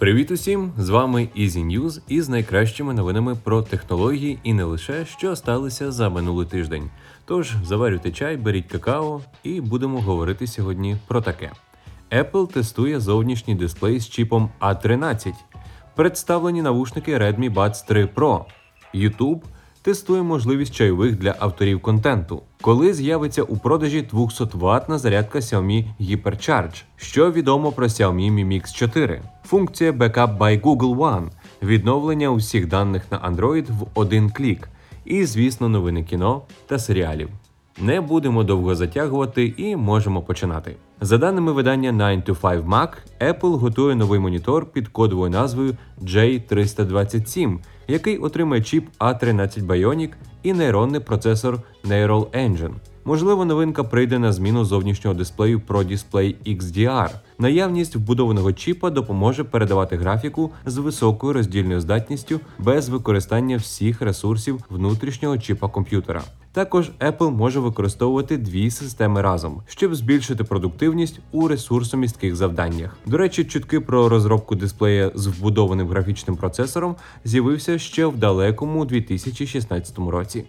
Привіт усім! З вами Easy News із найкращими новинами про технології і не лише що сталося за минулий тиждень. Тож заварюйте чай, беріть какао і будемо говорити сьогодні про таке. Apple тестує зовнішній дисплей з чіпом A13. Представлені навушники Redmi Buds 3 Pro. YouTube тестує можливість чайових для авторів контенту. Коли з'явиться у продажі 200 ватна зарядка Xiaomi HyperCharge? Що відомо про Xiaomi Mi Mix 4? Функція Backup by Google One, відновлення усіх даних на Android в один клік. І, звісно, новини кіно та серіалів. Не будемо довго затягувати і можемо починати. За даними видання 9 to 5 Mac, Apple готує новий монітор під кодовою назвою J327, який отримає чіп A13 Bionic і нейронний процесор Neural Engine. Можливо, новинка прийде на зміну зовнішнього дисплею Pro Display XDR. Наявність вбудованого чіпа допоможе передавати графіку з високою роздільною здатністю без використання всіх ресурсів внутрішнього чіпа комп'ютера. Також Apple може використовувати дві системи разом, щоб збільшити продуктивність у ресурсомістких завданнях. До речі, чутки про розробку дисплея з вбудованим графічним процесором з'явився ще в далекому 2016 році.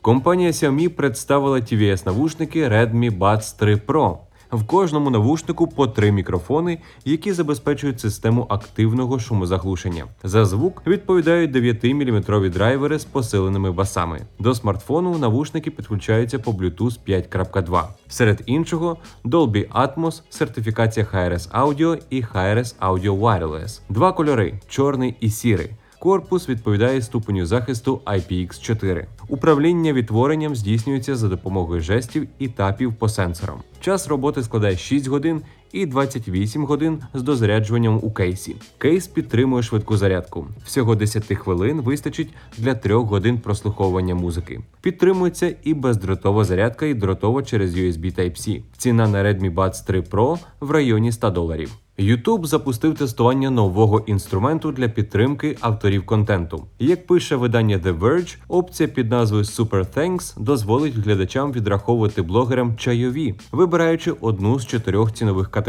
Компанія Xiaomi представила tvs навушники Redmi Buds 3 Pro. В кожному навушнику по три мікрофони, які забезпечують систему активного шумозаглушення. За звук відповідають 9-мм драйвери з посиленими басами. До смартфону навушники підключаються по Bluetooth 5.2. Серед іншого Dolby Atmos, сертифікація HRS Audio і HRS Audio Wireless. Два кольори чорний і сірий. Корпус відповідає ступеню захисту IPX4. Управління відтворенням здійснюється за допомогою жестів і тапів по сенсорам. Час роботи складає 6 годин і 28 годин з дозаряджуванням у кейсі. Кейс підтримує швидку зарядку. Всього 10 хвилин вистачить для 3 годин прослуховування музики. Підтримується і бездротова зарядка, і дротова через USB Type-C. Ціна на Redmi Buds 3 Pro в районі 100 доларів. YouTube запустив тестування нового інструменту для підтримки авторів контенту. Як пише видання The Verge, опція під назвою Super Thanks дозволить глядачам відраховувати блогерам чайові, вибираючи одну з чотирьох цінових категорій: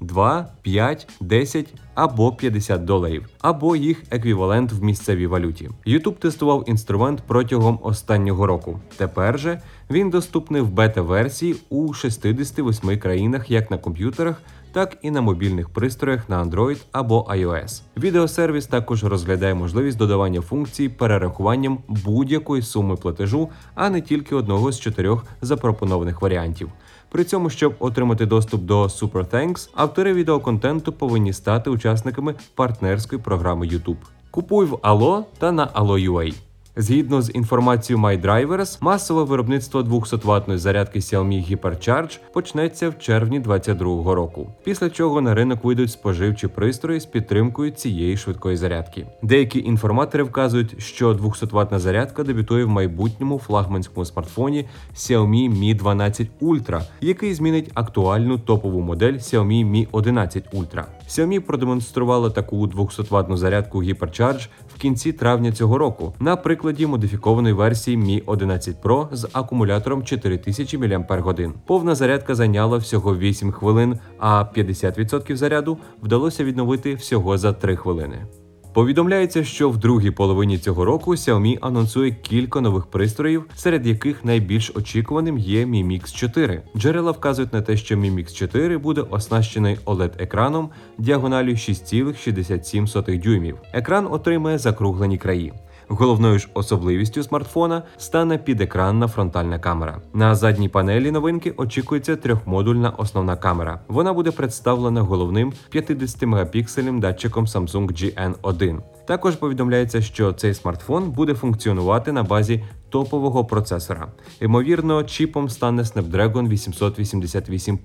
2, 5, 10 або 50 доларів, або їх еквівалент в місцевій валюті. YouTube тестував інструмент протягом останнього року. Тепер же він доступний в бета-версії у 68 країнах як на комп'ютерах так і на мобільних пристроях на Android або iOS. Відеосервіс також розглядає можливість додавання функцій перерахуванням будь-якої суми платежу, а не тільки одного з чотирьох запропонованих варіантів. При цьому, щоб отримати доступ до Super Thanks, автори відеоконтенту повинні стати учасниками партнерської програми YouTube. Купуй в Allo та на Allo.ua. Згідно з інформацією MyDrivers, масове виробництво 200-ваттної зарядки Xiaomi HyperCharge почнеться в червні 2022 року, після чого на ринок вийдуть споживчі пристрої з підтримкою цієї швидкої зарядки. Деякі інформатори вказують, що 200-ваттна зарядка дебютує в майбутньому флагманському смартфоні Xiaomi Mi 12 Ultra, який змінить актуальну топову модель Xiaomi Mi 11 Ultra. Xiaomi продемонструвала таку 200-ваттну зарядку HyperCharge в кінці травня цього року. Наприклад, прикладі модифікованої версії Mi 11 Pro з акумулятором 4000 мАч. Повна зарядка зайняла всього 8 хвилин, а 50% заряду вдалося відновити всього за 3 хвилини. Повідомляється, що в другій половині цього року Xiaomi анонсує кілька нових пристроїв, серед яких найбільш очікуваним є Mi Mix 4. Джерела вказують на те, що Mi Mix 4 буде оснащений oled екраном діагоналю 6,67 дюймів. Екран отримає закруглені краї. Головною ж особливістю смартфона стане підекранна фронтальна камера. На задній панелі новинки очікується трьохмодульна основна камера. Вона буде представлена головним 50-мегапіксельним датчиком Samsung GN1. Також повідомляється, що цей смартфон буде функціонувати на базі топового процесора. Ймовірно, чіпом стане Snapdragon 888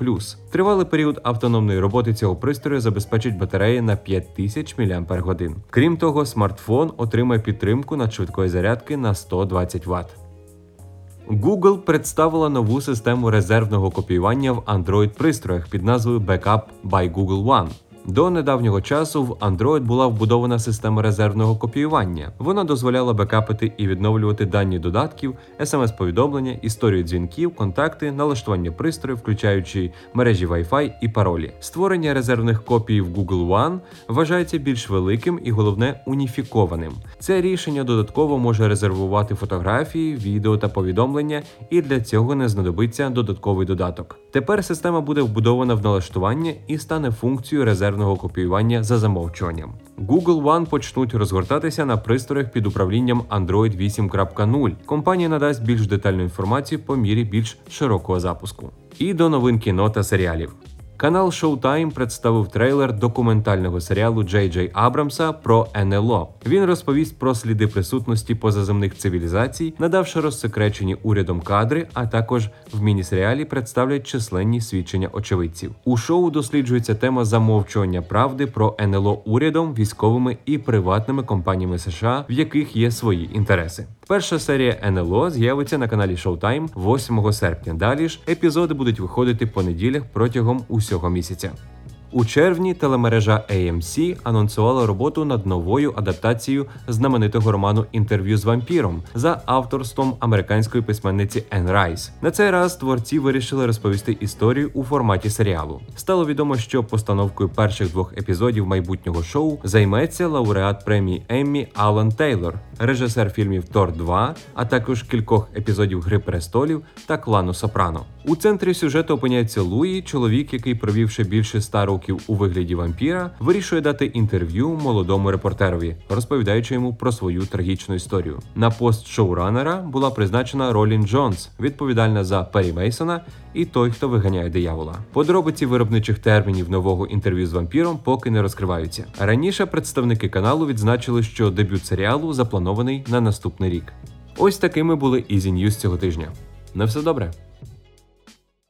Тривалий період автономної роботи цього пристрою забезпечить батареї на 5000 мАч. Крім того, смартфон отримає підтримку надшвидкої зарядки на 120 Вт. Google представила нову систему резервного копіювання в Android пристроях під назвою Backup by Google One. До недавнього часу в Android була вбудована система резервного копіювання. Вона дозволяла бекапити і відновлювати дані додатків, смс-повідомлення, історію дзвінків, контакти, налаштування пристроїв, включаючи мережі Wi-Fi і паролі. Створення резервних копій в Google One вважається більш великим і головне уніфікованим. Це рішення додатково може резервувати фотографії, відео та повідомлення, і для цього не знадобиться додатковий додаток. Тепер система буде вбудована в налаштування і стане функцією резервного копіювання за замовчуванням. Google One почнуть розгортатися на пристроях під управлінням Android 8.0. Компанія надасть більш детальну інформацію по мірі більш широкого запуску. І до новин кіно та серіалів. Канал Showtime представив трейлер документального серіалу Джей Джей Абрамса про НЛО. Він розповість про сліди присутності позаземних цивілізацій, надавши розсекречені урядом кадри, а також в міні-серіалі представлять численні свідчення очевидців. У шоу досліджується тема замовчування правди про НЛО урядом, військовими і приватними компаніями США, в яких є свої інтереси. Перша серія НЛО з'явиться на каналі Showtime 8 серпня. Далі ж епізоди будуть виходити по неділях протягом усього місяця. У червні телемережа AMC анонсувала роботу над новою адаптацією знаменитого роману Інтерв'ю з вампіром за авторством американської письменниці Енн Райс. На цей раз творці вирішили розповісти історію у форматі серіалу. Стало відомо, що постановкою перших двох епізодів майбутнього шоу займеться лауреат премії Еммі Алан Тейлор, режисер фільмів Тор 2, а також кількох епізодів Гри престолів та клану Сопрано. У центрі сюжету опиняється Луї, чоловік, який, провівши більше ста років у вигляді вампіра, вирішує дати інтерв'ю молодому репортерові, розповідаючи йому про свою трагічну історію. На пост шоуранера була призначена Ролін Джонс, відповідальна за Пері Мейсона і той, хто виганяє диявола. Подробиці виробничих термінів нового інтерв'ю з вампіром поки не розкриваються. Раніше представники каналу відзначили, що дебют серіалу запланований на наступний рік. Ось такими були Easy News цього тижня. На все добре.